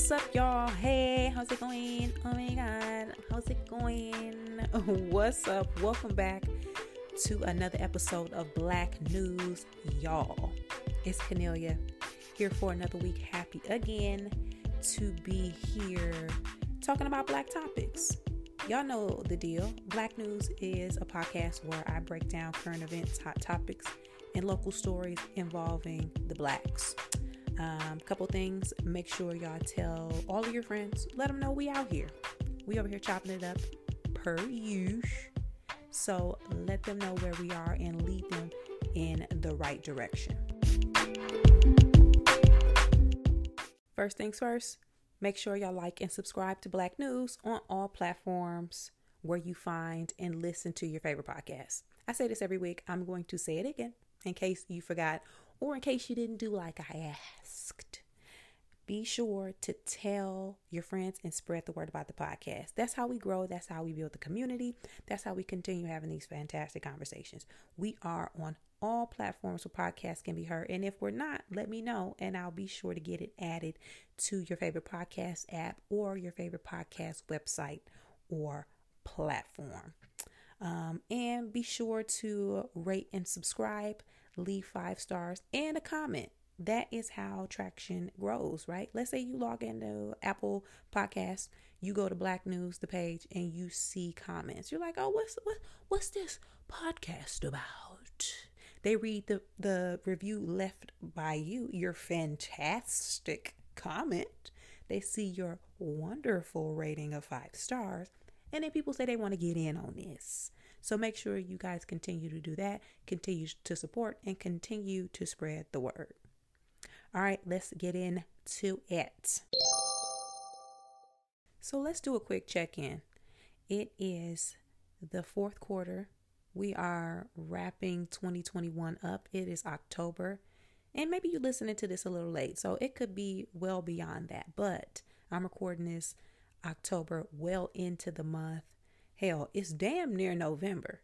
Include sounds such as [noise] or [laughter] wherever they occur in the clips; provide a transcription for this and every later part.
what's up, y'all? Hey, how's it going? Oh my god, how's it going? [laughs] What's up? Welcome back to another episode of Black News, y'all. It's Kennelia here for another week. Happy again to be here talking about black topics. Y'all know the deal. Black News is a podcast where I break down current events, hot topics, and local stories involving the blacks. Um, couple things. Make sure y'all tell all of your friends. Let them know we out here. We over here chopping it up per use. So let them know where we are and lead them in the right direction. First things first, make sure y'all like and subscribe to Black News on all platforms where you find and listen to your favorite podcast. I say this every week. I'm going to say it again in case you forgot or in case you didn't do like I asked. Be sure to tell your friends and spread the word about the podcast. That's how we grow. That's how we build the community. That's how we continue having these fantastic conversations. We are on all platforms where podcasts can be heard. And if we're not, let me know and I'll be sure to get it added to your favorite podcast app or your favorite podcast website or platform. Um, and be sure to rate and subscribe leave five stars and a comment. That is how traction grows, right? Let's say you log into Apple Podcasts, you go to Black News, the page, and you see comments. You're like, oh, what's what, what's this podcast about? They read the the review left by you, your fantastic comment. They see your wonderful rating of five stars, and then people say they want to get in on this. So make sure you guys continue to do that, continue to support, and continue to spread the word. All right, let's get into it. So let's do a quick check in. It is the fourth quarter. We are wrapping 2021 up. It is October. And maybe you're listening to this a little late, so it could be well beyond that. But I'm recording this October, well into the month. Hell, it's damn near November.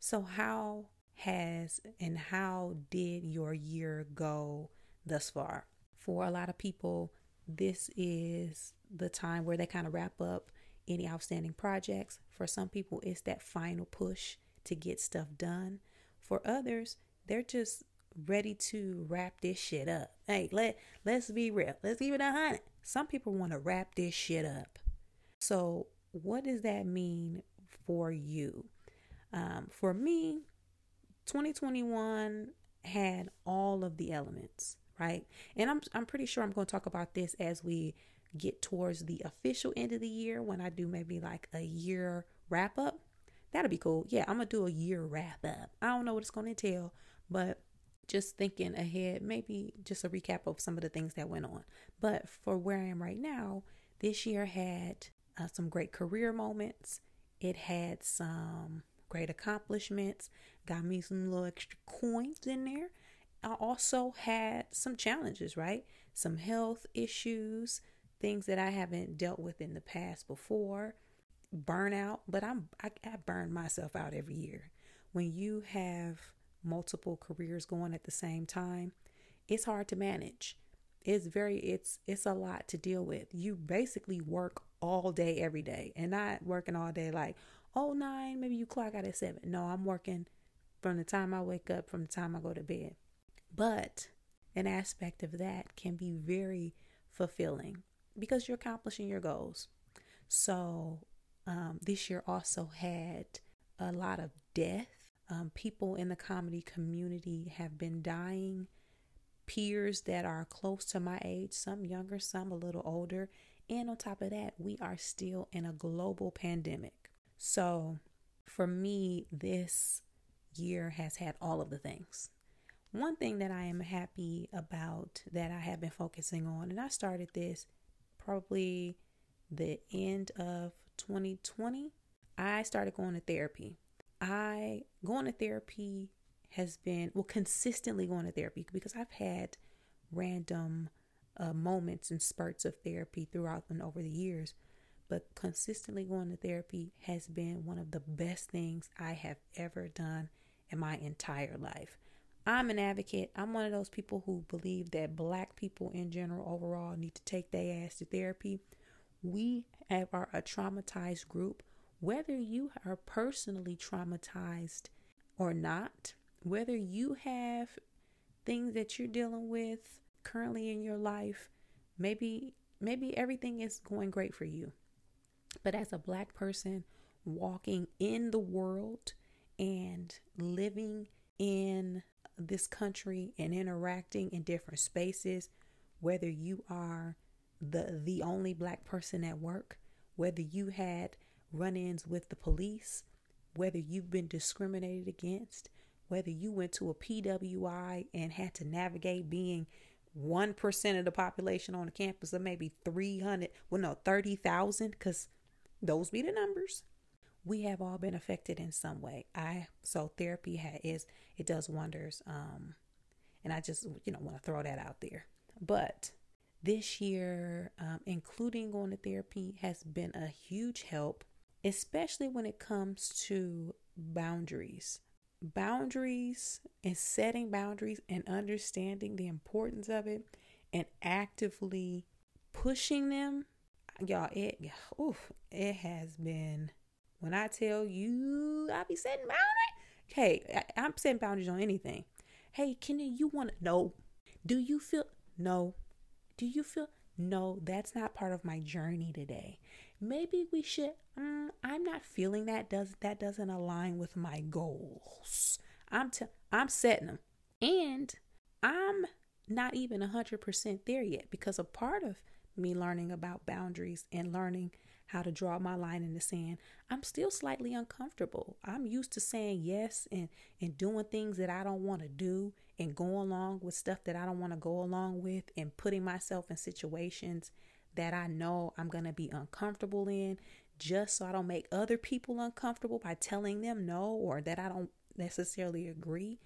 So, how has and how did your year go thus far? For a lot of people, this is the time where they kind of wrap up any outstanding projects. For some people, it's that final push to get stuff done. For others, they're just ready to wrap this shit up. Hey, let let's be real. Let's keep it a hundred. Some people want to wrap this shit up. So, what does that mean for you. Um, for me, 2021 had all of the elements, right? And I'm I'm pretty sure I'm going to talk about this as we get towards the official end of the year when I do maybe like a year wrap up. That'll be cool. Yeah, I'm going to do a year wrap up. I don't know what it's going to entail, but just thinking ahead, maybe just a recap of some of the things that went on. But for where I am right now, this year had uh, some great career moments. It had some great accomplishments, got me some little extra coins in there. I also had some challenges, right? Some health issues, things that I haven't dealt with in the past before, burnout, but I'm I, I burn myself out every year. When you have multiple careers going at the same time, it's hard to manage. It's very it's it's a lot to deal with. You basically work all day, every day, and not working all day like, oh, nine, maybe you clock out at seven. No, I'm working from the time I wake up, from the time I go to bed. But an aspect of that can be very fulfilling because you're accomplishing your goals. So, um, this year also had a lot of death. Um, people in the comedy community have been dying. Peers that are close to my age, some younger, some a little older, and on top of that, we are still in a global pandemic. So for me, this year has had all of the things. One thing that I am happy about that I have been focusing on, and I started this probably the end of 2020, I started going to therapy. I going to therapy has been well consistently going to therapy because I've had random uh, moments and spurts of therapy throughout and over the years. But consistently going to therapy has been one of the best things I have ever done in my entire life. I'm an advocate. I'm one of those people who believe that black people in general overall need to take their ass to therapy. We have are a traumatized group. Whether you are personally traumatized or not, whether you have things that you're dealing with currently in your life, maybe maybe everything is going great for you. But as a black person walking in the world and living in this country and interacting in different spaces, whether you are the the only black person at work, whether you had run-ins with the police, whether you've been discriminated against, whether you went to a PWI and had to navigate being 1% of the population on the campus or maybe 300, well no, 30,000 cuz those be the numbers we have all been affected in some way. I so therapy ha, is it does wonders. Um, and I just you know want to throw that out there. But this year, um, including going to therapy, has been a huge help, especially when it comes to boundaries. Boundaries and setting boundaries and understanding the importance of it and actively pushing them. Y'all, it, oof, it has been when I tell you i'll be setting boundaries, hey, I, am setting boundaries on anything. Hey, Kenny, you want to know? Do you feel no? Do you feel no? That's not part of my journey today. Maybe we should. Um, I'm not feeling that. Does that doesn't align with my goals? I'm t- I'm setting them, and I'm not even hundred percent there yet because a part of me learning about boundaries and learning how to draw my line in the sand, I'm still slightly uncomfortable. I'm used to saying yes and, and doing things that I don't want to do and go along with stuff that I don't want to go along with and putting myself in situations that I know I'm going to be uncomfortable in just so I don't make other people uncomfortable by telling them no or that I don't necessarily agree.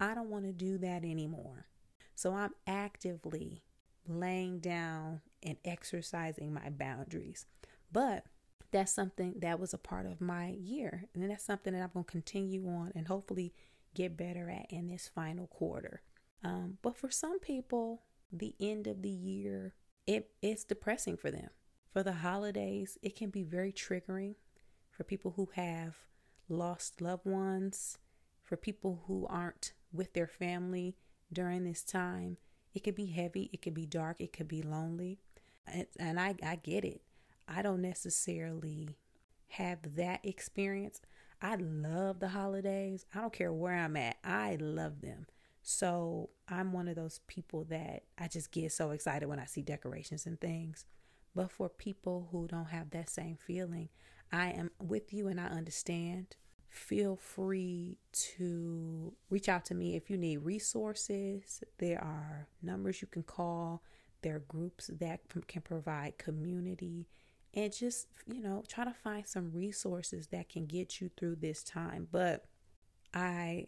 I don't want to do that anymore. So I'm actively laying down and exercising my boundaries. But that's something that was a part of my year. And that's something that I'm going to continue on and hopefully get better at in this final quarter. Um, but for some people, the end of the year, it, it's depressing for them. For the holidays, it can be very triggering for people who have lost loved ones, for people who aren't with their family during this time. It could be heavy, it could be dark, it could be lonely. And, and I, I get it. I don't necessarily have that experience. I love the holidays. I don't care where I'm at. I love them. So I'm one of those people that I just get so excited when I see decorations and things. But for people who don't have that same feeling, I am with you and I understand. Feel free to reach out to me if you need resources. There are numbers you can call, there are groups that can provide community and just, you know, try to find some resources that can get you through this time. But I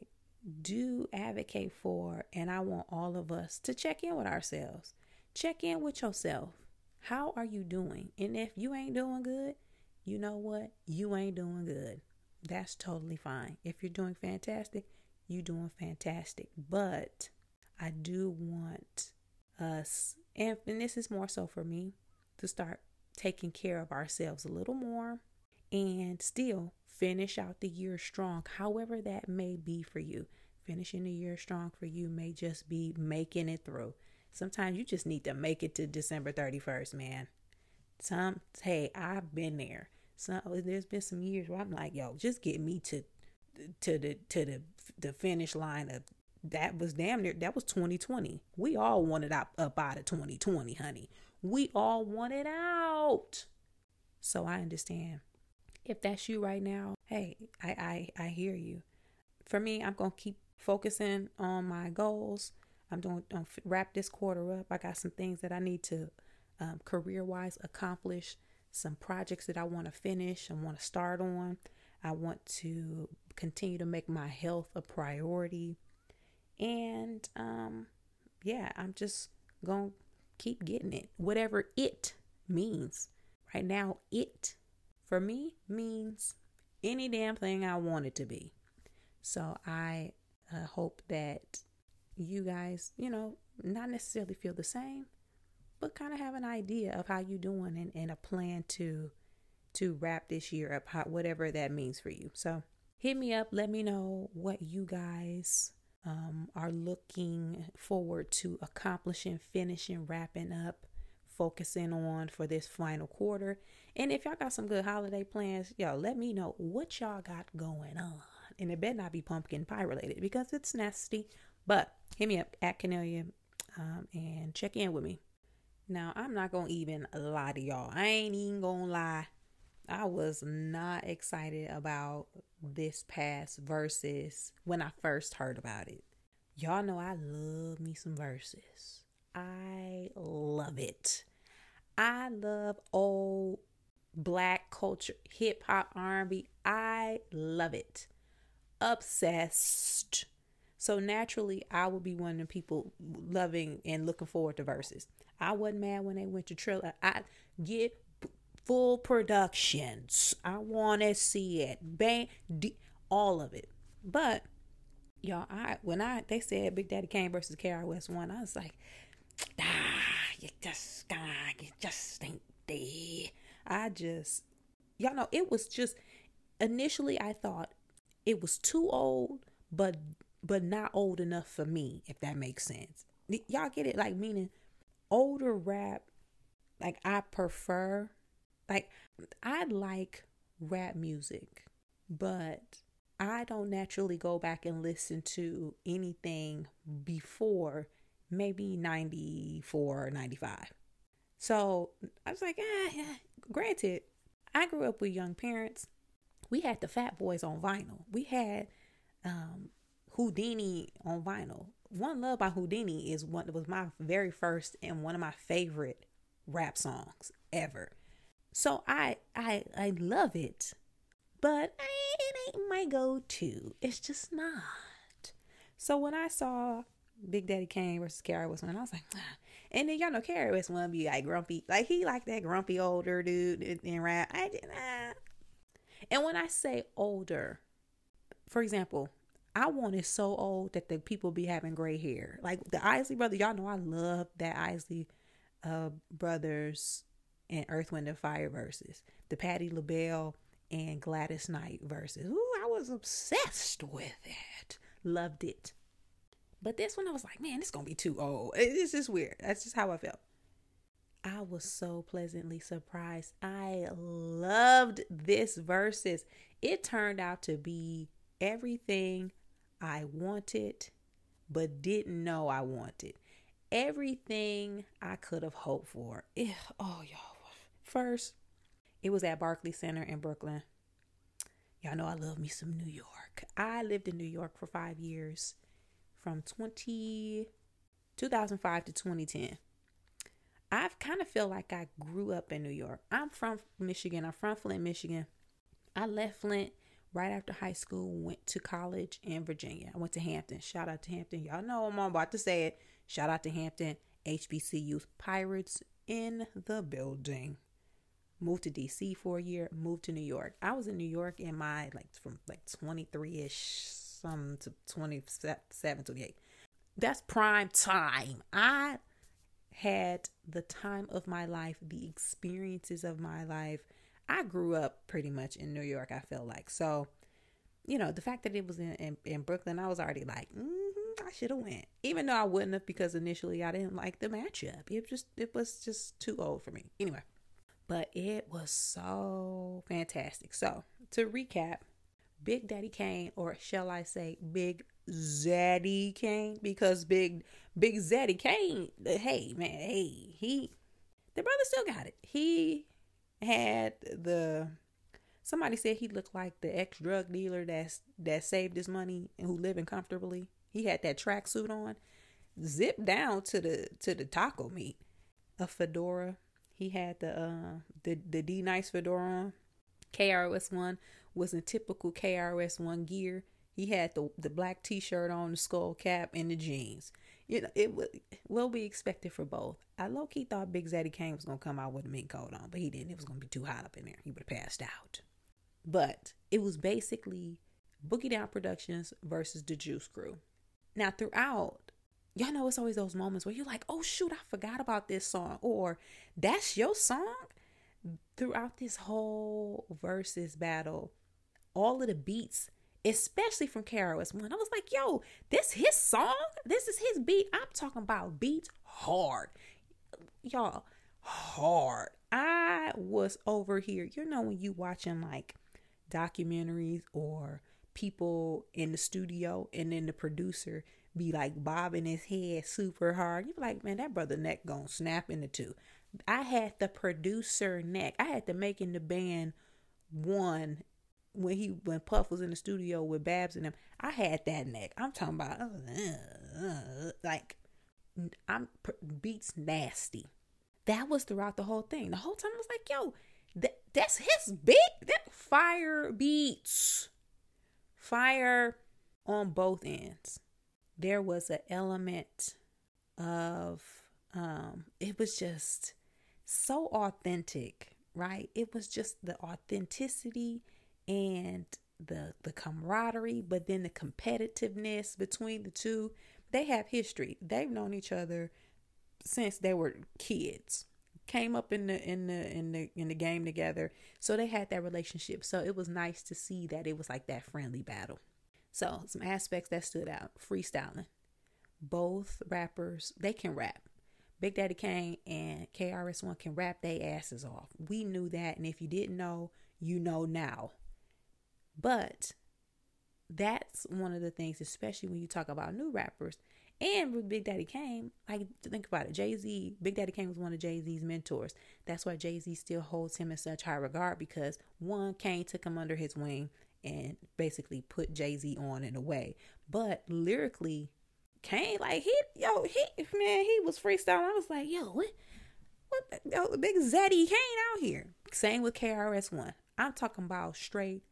do advocate for, and I want all of us to check in with ourselves. Check in with yourself. How are you doing? And if you ain't doing good, you know what? You ain't doing good. That's totally fine. If you're doing fantastic, you're doing fantastic. But I do want us, and, and this is more so for me, to start taking care of ourselves a little more and still finish out the year strong, however that may be for you. Finishing the year strong for you may just be making it through. Sometimes you just need to make it to December 31st, man. Some hey, I've been there. So there's been some years where I'm like, yo, just get me to to the to the the finish line of that was damn near that was 2020. We all wanted up up out of 2020, honey. We all wanted out. So I understand. If that's you right now, hey, I, I, I hear you. For me, I'm to keep focusing on my goals. I'm going to wrap this quarter up. I got some things that I need to um, career wise accomplish, some projects that I want to finish and want to start on. I want to continue to make my health a priority. And um, yeah, I'm just to keep getting it, whatever it means. Right now, it for me means any damn thing I want it to be. So I uh, hope that you guys, you know, not necessarily feel the same, but kind of have an idea of how you're doing and, and a plan to to wrap this year up, how, whatever that means for you. So hit me up. Let me know what you guys um, are looking forward to accomplishing, finishing, wrapping up, focusing on for this final quarter. And if y'all got some good holiday plans, y'all let me know what y'all got going on. And it better not be pumpkin pie related because it's nasty. But hit me up at Kennelia um, and check in with me. Now, I'm not going to even lie to y'all. I ain't even going to lie. I was not excited about this past Verzuz when I first heard about it. Y'all know I love me some Verzuz. I love it. I love old black culture, hip hop, R&B. I love it. Obsessed. So naturally, I will be one of the people loving and looking forward to Verzuz. I wasn't mad when they went to Triller. I get full productions. I want to see it. Bang, d- all of it. But y'all, I when I they said Big Daddy Kane versus KRS One, I was like, ah, you just ah, you just ain't there. I just y'all know it was just initially I thought it was too old, but but not old enough for me, if that makes sense. Y'all get it? Like meaning older rap, like I prefer like I like rap music, but I don't naturally go back and listen to anything before maybe 94 95. So I was like, eh, yeah. granted, I grew up with young parents. We had the Fat Boys on vinyl. We had um, Whodini on vinyl. One Love by Whodini is one was my very first and one of my favorite rap songs ever. So I I I love it, but it ain't my go-to. It's just not. So when I saw Big Daddy Kane versus KRS One, I was like, ah. and then y'all know KRS One be like grumpy, like he like that grumpy older dude in, rap. I did not. And when I say older, for example, I want it so old that the people be having gray hair. Like the Isley brother, y'all know I love that Isley uh, brothers and Earth, Wind, and Fire Verzuz. The Patti LaBelle and Gladys Knight Verzuz. Ooh, I was obsessed with it. Loved it. But this one, I was like, man, it's gonna be too old. It's just weird. That's just how I felt. I was so pleasantly surprised. I loved this Verzuz. It turned out to be everything I wanted, but didn't know I wanted. Everything I could have hoped for. Ugh, oh, y'all. First, it was at Barclays Center in Brooklyn. Y'all know I love me some New York. I lived in New York for five years from 20, 2005 to 2010. I've kind of feel like I grew up in New York. I'm from Michigan. I'm from Flint, Michigan. I left Flint right after high school, went to college in Virginia. I went to Hampton. Shout out to Hampton. Y'all know I'm about to say it. Shout out to Hampton. HBCU Pirates in the building moved to DC for a year, moved to New York. I was in New York in my like from like 23 ish, some to 27, 28. That's prime time. I had the time of my life, the experiences of my life. I grew up pretty much in New York, I feel like. So, you know, the fact that it was in, in, in Brooklyn, I was already like, mm-hmm, I should have went. Even though I wouldn't have because initially I didn't like the matchup. It just it was just too old for me. Anyway, but it was so fantastic. So, to recap, Big Daddy Kane, or shall I say Big Zaddy Kane, because Big Big Zaddy Kane, hey man, hey, he the brother still got it. He had the somebody said he looked like the ex drug dealer that's that saved his money and who living comfortably. He had that tracksuit on, zipped down to the to the taco meat, a fedora, he had the uh the the D Nice fedora on. KRS One was in typical KRS One gear. He had the the black T shirt on, the skull cap, and the jeans. You know, it would will be expected for both. I low key thought Big Zaddy Kane was gonna come out with a mink coat on, but he didn't. It was gonna be too hot up in there. He would have passed out. But it was basically Boogie Down Productions versus the Juice Crew. Now throughout Y'all know it's always those moments where you're like, oh shoot, I forgot about this song. Or that's your song. Throughout this whole Verzuz battle, all of the beats, especially from KRS One, I was like, yo, this his song? This is his beat. I'm talking about beats hard. Y'all, hard. I was over here. You know when you watching like documentaries or people in the studio and then the producer be like bobbing his head super hard. You're like, man, that brother neck gonna snap into two. I had the producer neck. I had the making the band one when he when Puff was in the studio with Babs and them. I had that neck. I'm talking about uh, uh, like I'm beats nasty. That was throughout the whole thing. The whole time I was like, yo, that that's his beat. That fire beats. Fire on both ends there was an element of um it was just so authentic right? It was just the authenticity and the the camaraderie but then the competitiveness between the two. They have history. They've known each other since they were kids. Came up in the in the in the in the game together. So they had that relationship. So it was nice to see that it was like that friendly battle. So, some aspects that stood out. Freestyling. Both rappers, they can rap. Big Daddy Kane and KRS-One can rap their asses off. We knew that. And if you didn't know, you know now. But that's one of the things, especially when you talk about new rappers. And with Big Daddy Kane, like think about it, Jay Z, Big Daddy Kane was one of Jay Z's mentors. That's why Jay Z still holds him in such high regard because one, Kane took him under his wing and basically put Jay Z on in a way. But lyrically, Kane, like he, yo, he, man, he was freestyling. I was like, yo, what, what, yo, big Zaddy Kane out here. Same with KRS One. I'm talking about straight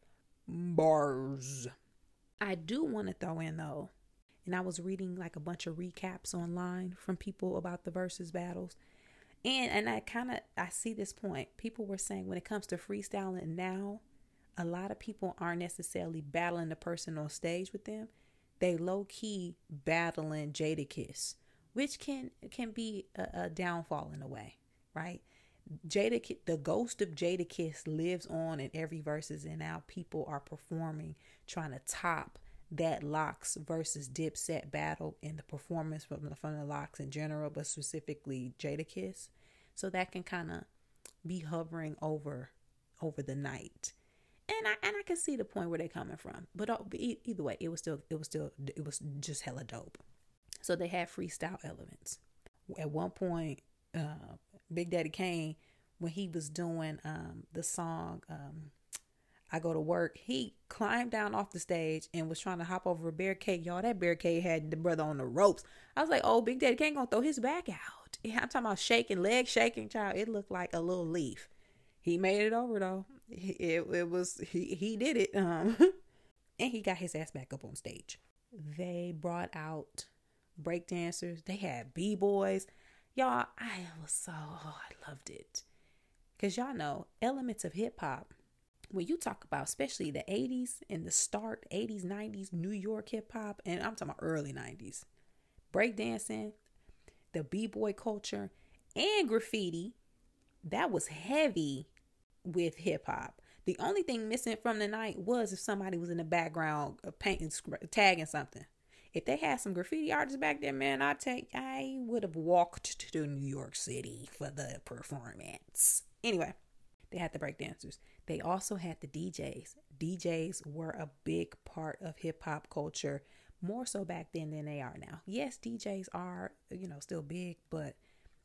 bars. I do want to throw in though, and I was reading like a bunch of recaps online from people about the Verzuz battles. And and I kind of I see this point. People were saying when it comes to freestyling now, a lot of people aren't necessarily battling the person on stage with them. They low key battling Jadakiss, which can can be a, a downfall in a way, right? Jada, the ghost of Jadakiss lives on in every Verzuz, and now people are performing, trying to top that Lox versus Dipset battle in the performance from the, from the Lox in general, but specifically Jadakiss. So that can kind of be hovering over over the night and I and I can see the point where they're coming from. But uh, either way, it was still it was still it was just hella dope. So they had freestyle elements. At one point, uh, Big Daddy Kane, when he was doing um, the song um, "I Go to Work," he climbed down off the stage and was trying to hop over a barricade. Y'all, that barricade had the brother on the ropes. I was like, "Oh, Big Daddy Kane gonna throw his back out." Yeah, [laughs] I'm talking about shaking, leg shaking, child. It looked like a little leaf. He made it over though. It, it was he he did it. Um [laughs] and he got his ass back up on stage. They brought out break dancers they had b-boys. Y'all i was so oh, i loved it. Because y'all know elements of hip-hop when you talk about especially the 80s and the start 80s 90s new york hip-hop and i'm talking about early 90s breakdancing the b-boy culture and graffiti that was heavy with hip hop. The only thing missing from the night was if somebody was in the background painting, tagging something. If they had some graffiti artists back there, man, I take I would have walked to New York City for the performance. Anyway, they had the breakdancers. They also had the DJs. DJs were a big part of hip hop culture, more so back then than they are now. Yes, DJs are, you know, still big, but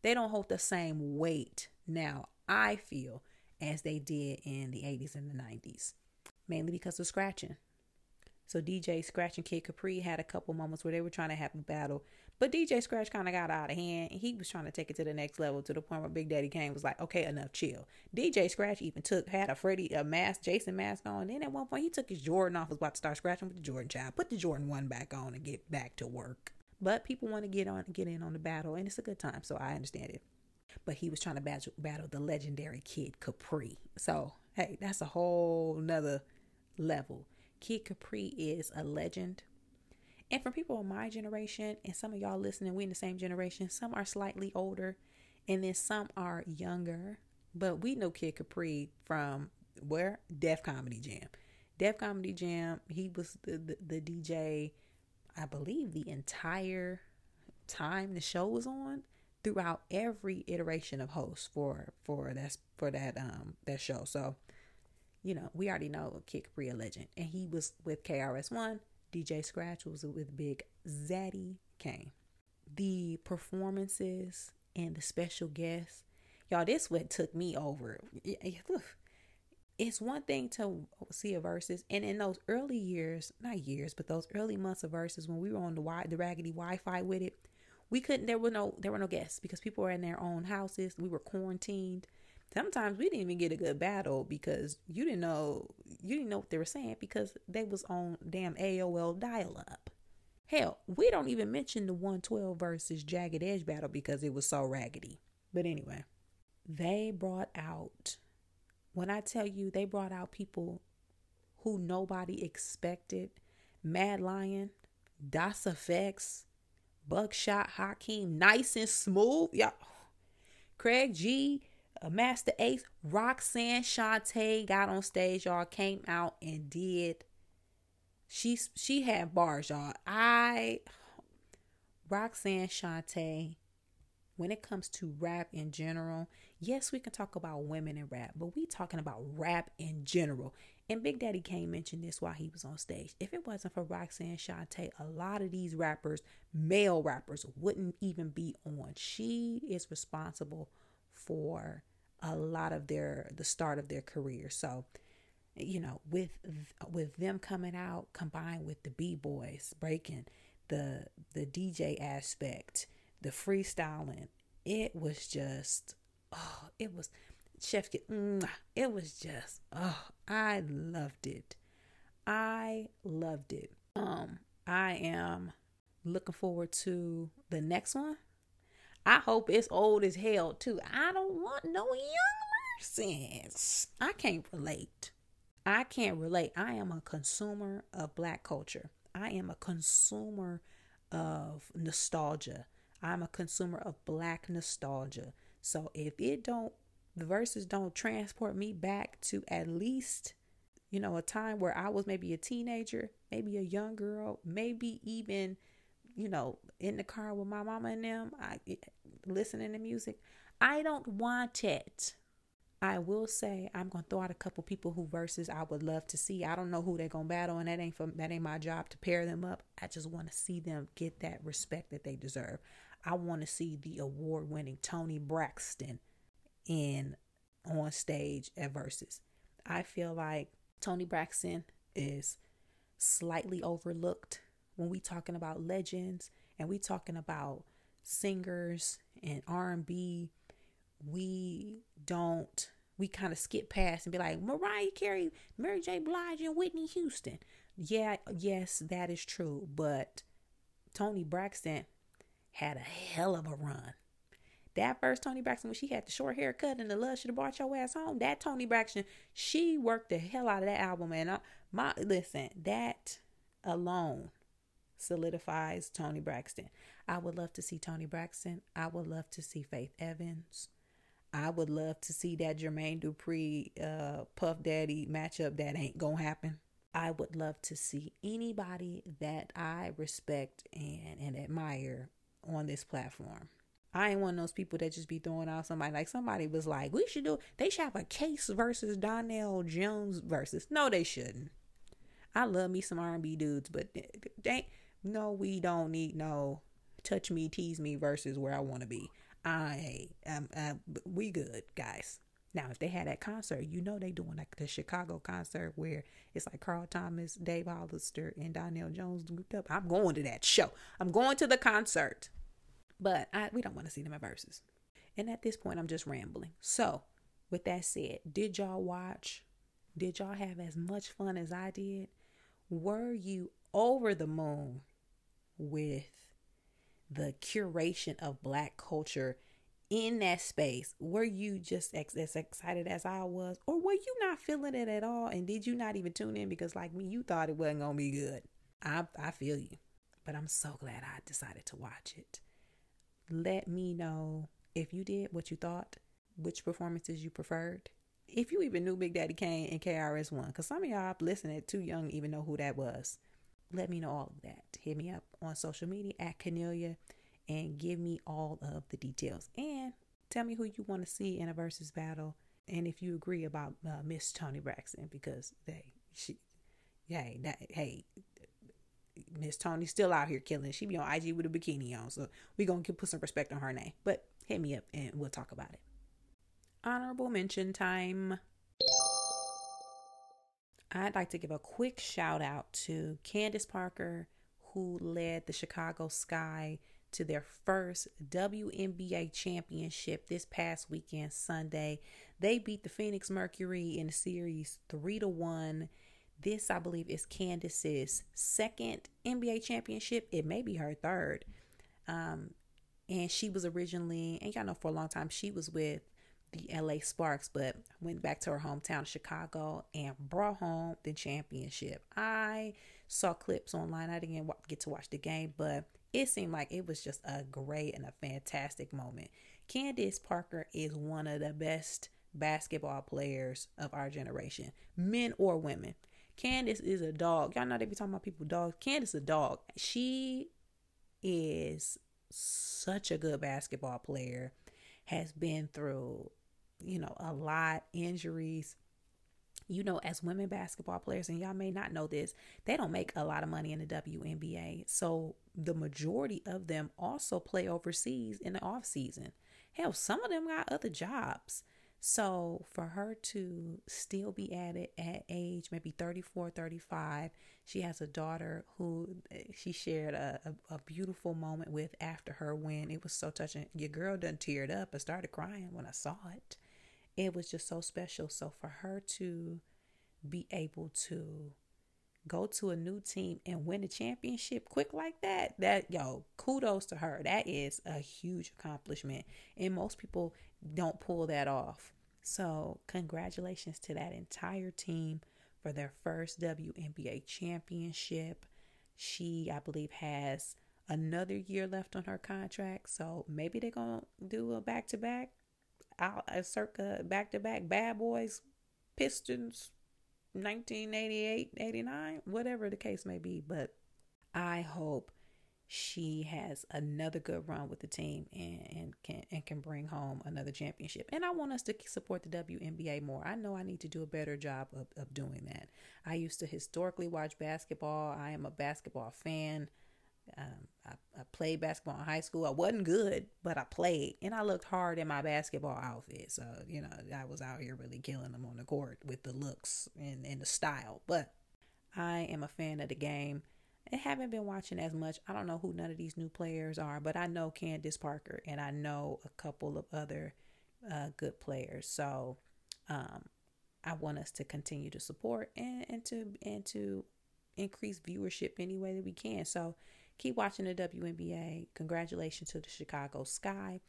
they don't hold the same weight now, I feel, as they did in the 80s and the 90s, mainly because of scratching. So DJ Scratch and Kid Capri had a couple moments where they were trying to have a battle, but DJ Scratch kind of got out of hand. And he was trying to take it to the next level to the point where Big Daddy Kane was like, "Okay, enough, chill." DJ Scratch even took had a Freddy a mask, Jason mask on. And then at one point he took his Jordan off, was about to start scratching with the Jordan child. Put the Jordan one back on and get back to work. But people want to get on get in on the battle, and it's a good time, so I understand it but he was trying to battle, battle the legendary Kid Capri. So, hey, that's a whole nother level. Kid Capri is a legend. And for people of my generation, and some of y'all listening, we in the same generation, some are slightly older, and then some are younger. But we know Kid Capri from where? Def Comedy Jam. Def Comedy Jam, he was the, the, the DJ, I believe, the entire time the show was on throughout every iteration of host for for that for that um that show. So, you know, we already know Kid Capri a legend, and he was with KRS One. DJ Scratch was with Big Zaddy Kane. The performances and the special guests, y'all. This what took me over. It's one thing to see a Verzuz, and in those early years, not years, but those early months of Verzuz when we were on the the raggedy Wi-Fi with it, we couldn't there were no there were no guests because people were in their own houses. We were quarantined. Sometimes we didn't even get a good battle because you didn't know you didn't know what they were saying because they was on damn AOL dial up hell we don't even mention the 112 versus jagged edge battle because it was so raggedy. But anyway they brought out when i tell you they brought out people who nobody expected. Mad lion Das EFX Buckshot Hakeem, nice and smooth. Y'all. Craig G, Masta Ace, Roxanne Shante got on stage, y'all, came out and did. She she had bars, y'all. I Roxanne Shante, when it comes to rap in general, yes, we can talk about women in rap, but we talking about rap in general. And Big Daddy Kane mentioned this while he was on stage. If it wasn't for Roxanne Shante, a lot of these rappers, male rappers, wouldn't even be on. She is responsible for a lot of their the start of their career. So, you know, with with them coming out combined with the b-boys breaking, the the DJ aspect, the freestyling, it was just oh, it was Chef Kid, it was just, oh, I loved it. I loved it. Um, I am looking forward to the next one. I hope it's old as hell too. I don't want no young since I can't relate. I can't relate. I am a consumer of black culture. I am a consumer of nostalgia. I'm a consumer of black nostalgia. So if it don't the Verzuz don't transport me back to at least you know a time where i was maybe a teenager maybe a young girl maybe even you know in the car with my mama and them i eh, listening to music. I don't want it. I will say i'm gonna throw out a couple people who Verzuz i would love to see. I don't know who they're gonna battle and that ain't from that ain't my job to pair them up. I just want to see them get that respect that they deserve. I want to see the award-winning toni braxton in on stage at Verzuz. I feel like Toni Braxton is slightly overlooked when we talking about legends and we talking about singers and R&B. We don't we kind of skip past and be like Mariah Carey, Mary J. Blige, and Whitney Houston. Yeah, yes, that is true. But Toni Braxton had a hell of a run. That first Toni Braxton, when she had the short haircut and the love should have brought your ass home. That Toni Braxton, she worked the hell out of that album. And I, my listen, that alone solidifies Toni Braxton. I would love to see Toni Braxton. I would love to see Faith Evans. I would love to see that Jermaine Dupri uh, Puff Daddy matchup. That ain't gonna happen. I would love to see anybody that I respect and, and admire on this platform. I ain't one of those people that just be throwing out somebody like somebody was like, we should do they should have a Case versus Donell Jones Verzuz. No, they shouldn't. I love me some R and B dudes, but they no, we don't need no touch me, tease me Verzuz where I want to be. I am uh, we good guys. Now, if they had that concert, you know they doing like the Chicago concert where it's like Carl Thomas, Dave Hollister, and Donell Jones grouped up. I'm going to that show. I'm going to the concert. But I, we don't want to see them at Verzuz. And at this point, I'm just rambling. So, with that said, did y'all watch? Did y'all have as much fun as I did? Were you over the moon with the curation of black culture in that space? Were you just ex- as excited as I was? Or were you not feeling it at all? And did you not even tune in because, like me, you thought it wasn't going to be good? I, I feel you. but I'm so glad I decided to watch it. Let me know if you did what you thought, which performances you preferred. If you even knew Big Daddy Kane and KRS-One, because some of y'all listening too young even know who that was. Let me know all of that. Hit me up on social media at Kennelia and give me all of the details. And tell me who you want to see in a Verzuz battle and if you agree about uh, Miss Toni Braxton because they she hey that hey Miss Toni's still out here killing. She be on IG with a bikini on, so we gonna put some respect on her name. But hit me up and we'll talk about it. Honorable mention time. I'd like to give a quick shout out to Candace Parker, who led the Chicago Sky to their first WNBA championship this past weekend, Sunday. They beat the Phoenix Mercury in series 3 to 1. This, I believe, is Candace's second NBA championship. It may be her third. Um, and she was originally, and y'all know for a long time, she was with the LA Sparks, but went back to her hometown, Chicago, and brought home the championship. I saw clips online. I didn't get to watch the game, but it seemed like it was just a great and a fantastic moment. Candace Parker is one of the best basketball players of our generation, men or women. Candace is a dog. Y'all know they be talking about people dogs. Candace is a dog. She is such a good basketball player. Has been through, you know, a lot injuries. You know, as women basketball players, and y'all may not know this, they don't make a lot of money in the WNBA. So the majority of them also play overseas in the off season. Hell, some of them got other jobs. So for her to still be at it at age maybe 34, 35, she has a daughter who eh, she shared a, a, a, beautiful moment with after her win. It was so touching. Your girl done teared up and started crying when I saw it. It was just so special. So for her to be able to go to a new team and win a championship quick like that, that yo, kudos to her. That is a huge accomplishment. And most people don't pull that off. So, congratulations to that entire team for their first WNBA championship. She, I believe, has another year left on her contract. So, maybe they're going to do a back to back, a circa back to back Bad Boys, Pistons, 1988, 89, whatever the case may be. But I hope she has another good run with the team and, and can and can bring home another championship. And I want us to support the WNBA more. I know I need to do a better job of, of doing that. I used to historically watch basketball. I am a basketball fan. Um, I, I played basketball in high school. I wasn't good, but I played and I looked hard in my basketball outfit. So, you know, I was out here really killing them on the court with the looks and, and the style. But I am a fan of the game. I haven't been watching as much. I don't know who none of these new players are, but I know Candace Parker and I know a couple of other uh, good players. So um, I want us to continue to support and, and to and to increase viewership any way that we can. So keep watching the WNBA. Congratulations to the Chicago Sky,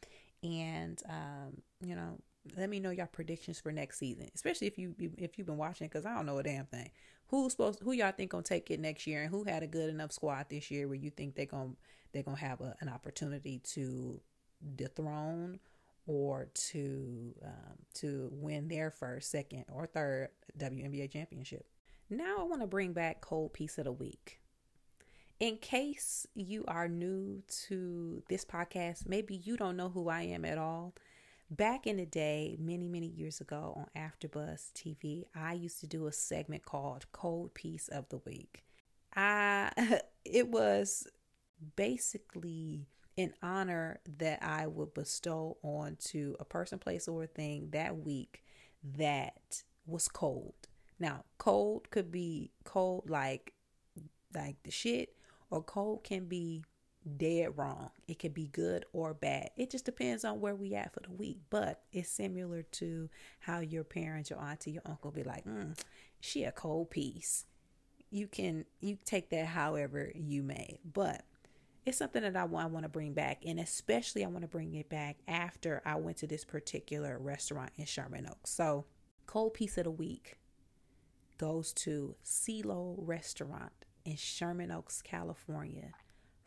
and um, you know let me know your predictions for next season, especially if you if you've been watching because I don't know a damn thing. Who's supposed who y'all think gonna take it next year, and who had a good enough squad this year where you think they're gonna they're gonna have a, an opportunity to dethrone or to um, to win their first, second, or third WNBA championship. Now I want to bring back cold piece of the week. In case you are new to this podcast, maybe you don't know who I am at all. Back in the day, many, many years ago on AfterBuzz TV, I used to do a segment called Cold Piece of the Week. I [laughs] it was basically an honor that I would bestow on to a person, place, or thing that week that was cold. Now, cold could be cold like like the shit, or cold can be dead wrong. It can be good or bad. It just depends on where we at for the week. But it's similar to how your parents, your auntie, your uncle be like, mm, she a cold piece. You can you take that however you may. But it's something that I want, I want to bring back. And especially I want to bring it back after I went to this particular restaurant in Sherman Oaks. So cold piece of the week goes to CeeLo Restaurant in Sherman Oaks, California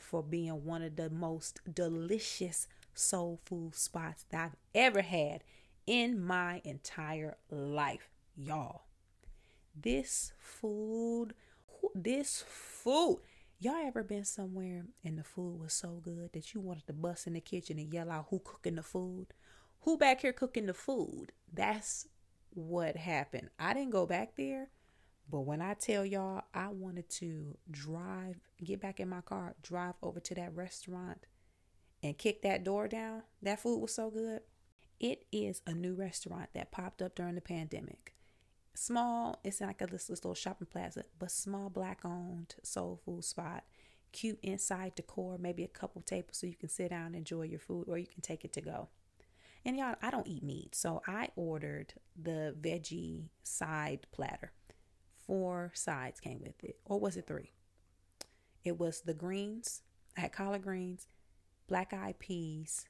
for being one of the most delicious soul food spots that I've ever had in my entire life, y'all. This food, this food. Y'all ever been somewhere and the food was so good that you wanted to bust in the kitchen and yell out who cooking the food? Who back here cooking the food? That's what happened. I didn't go back there, but when I tell y'all I wanted to drive, get back in my car, drive over to that restaurant and kick that door down, that food was so good. It is a new restaurant that popped up during the pandemic small, it's like a little shopping plaza, but small black owned soul food spot. Cute inside decor, maybe a couple tables so you can sit down and enjoy your food or you can take it to go. And y'all, I don't eat meat, so I ordered the veggie side platter. Four sides came with it, or was it three? It was the greens. I had collard greens, black eyed peas,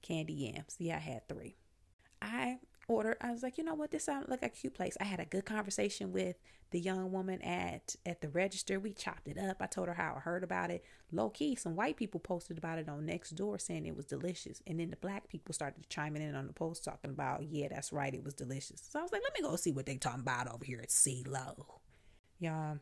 candy yams. Yeah, I had three. I order. I was like, you know what, this sounds like a cute place. I had a good conversation with the young woman at at the register. We chopped it up. I told her how I heard about it. Low key, some white people posted about it on Nextdoor saying it was delicious, and then the black people started chiming in on the post talking about, yeah, that's right, it was delicious. So I was like, let me go see what they talking about over here at CeeLo. Y'all,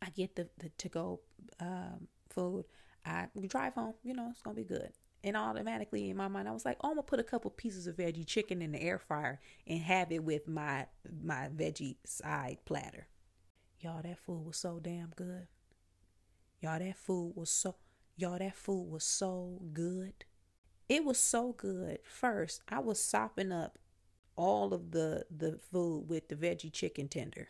I get the the to go um, food. I drive home. You know, it's gonna be good. And automatically in my mind, I was like, oh, I'm gonna put a couple pieces of veggie chicken in the air fryer and have it with my my veggie side platter. Y'all, that food was so damn good. Y'all, that food was so y'all, that food was so good. It was so good. First, I was sopping up all of the the food with the veggie chicken tender.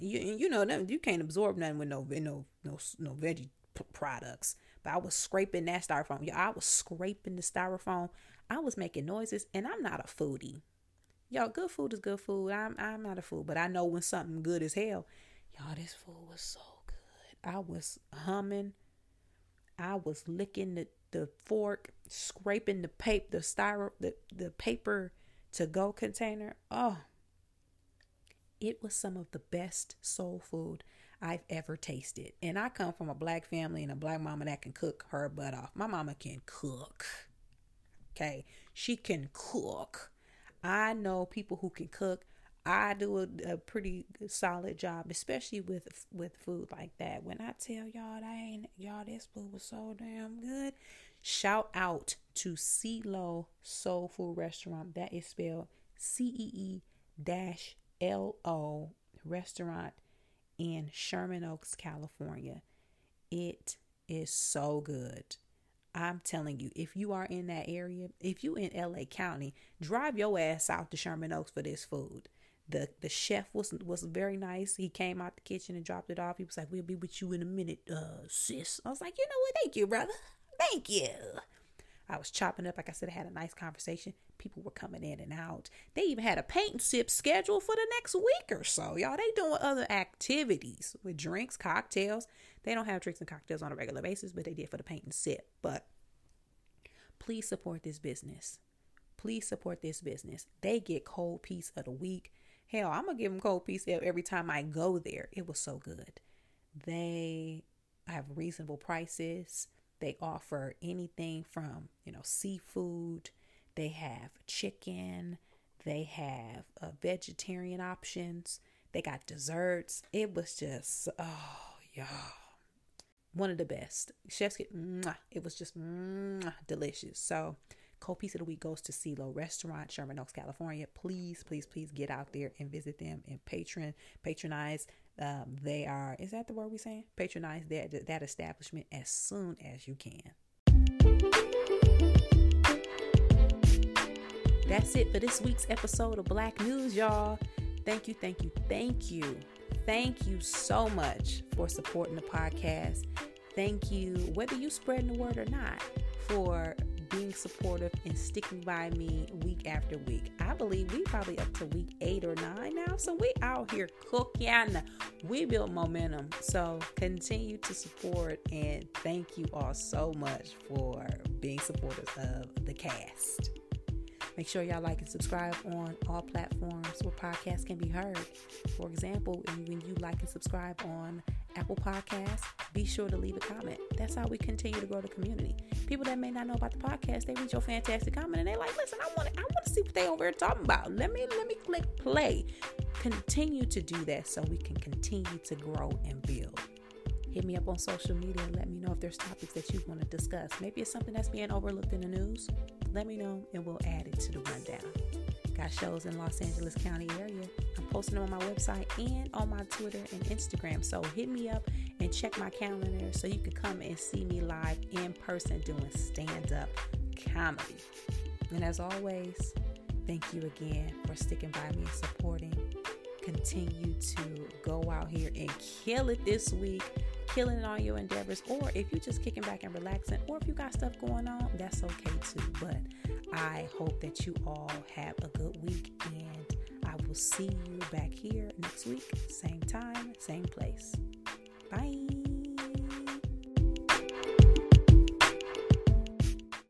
You you know you can't absorb nothing with no no no no veggie products. But I was scraping that styrofoam. Yeah, I was scraping the styrofoam. I was making noises, and I'm not a foodie. Y'all, good food is good food. I'm I'm not a food, but I know when something good is hell. Y'all, this food was so good. I was humming. I was licking the, the fork, scraping the paper, the styro, the, the paper to go container. Oh, it was some of the best soul food I've ever tasted. And I come from a black family and a black mama that can cook her butt off. My mama can cook. Okay. She can cook. I know people who can cook. I do a, a pretty solid job, especially with with food like that. When I tell y'all, I ain't y'all, this food was so damn good. Shout out to CeeLo Soul Food Restaurant. That is spelled C E E dash L O Restaurant in Sherman Oaks, California. It is so good. I'm telling you, if you are in that area, if you in LA County, drive your ass out to Sherman Oaks for this food. The the chef was was very nice. He came out the kitchen and dropped it off. He was like, "We'll be with you in a minute, uh, sis." I was like, "You know what? Thank you, brother. Thank you." I was chopping up. Like I said, I had a nice conversation. People were coming in and out. They even had a paint and sip scheduled for the next week or so. Y'all, they doing other activities with drinks, cocktails. They don't have drinks and cocktails on a regular basis, but they did for the paint and sip. But please support this business. Please support this business. They get cold piece of the week. Hell, I'm gonna give them cold piece every time I go there. It was so good. They have reasonable prices. They offer anything from, you know, seafood, they have chicken, they have uh, vegetarian options, they got desserts. It was just, oh, y'all. One of the best. Chef's get, it was just mwah, delicious. So, Cold Piece of the Week goes to CeeLo Restaurant, Sherman Oaks, California. Please, please, please get out there and visit them and patron, patronize um, they are is that the word we're saying? Patronize that that establishment as soon as you can. That's it for this week's episode of black news y'all. Thank you thank you thank you. Thank you so much for supporting the podcast. Thank you whether you spreading the word or not for being supportive and sticking by me week after week. I believe we probably up to week eight or nine now. So we out here cooking. We built momentum. So continue to support and thank you all so much for being supporters of the cast. Make sure y'all like and subscribe on all platforms where podcasts can be heard. For example, when you like and subscribe on Apple Podcasts, be sure to leave a comment. That's how we continue to grow the community. People that may not know about the podcast, they read your fantastic comment and they like, listen, I want to, I want to see what they over here talking about. Let me, let me click play. Continue to do that so we can continue to grow and build. Hit me up on social media and let me know if there's topics that you want to discuss. Maybe it's something that's being overlooked in the news. Let me know and we'll add it to the rundown. Got shows in Los Angeles County area. Posting them on my website and on my Twitter and Instagram. So hit me up and check my calendar so you can come and see me live in person doing stand up comedy. And as always, thank you again for sticking by me and supporting. Continue to go out here and kill it this week killing it on your endeavors, or if you're just kicking back and relaxing, or if you got stuff going on, that's okay too. But I hope that you all have a good week, and will see you back here next week, same time, same place. Bye.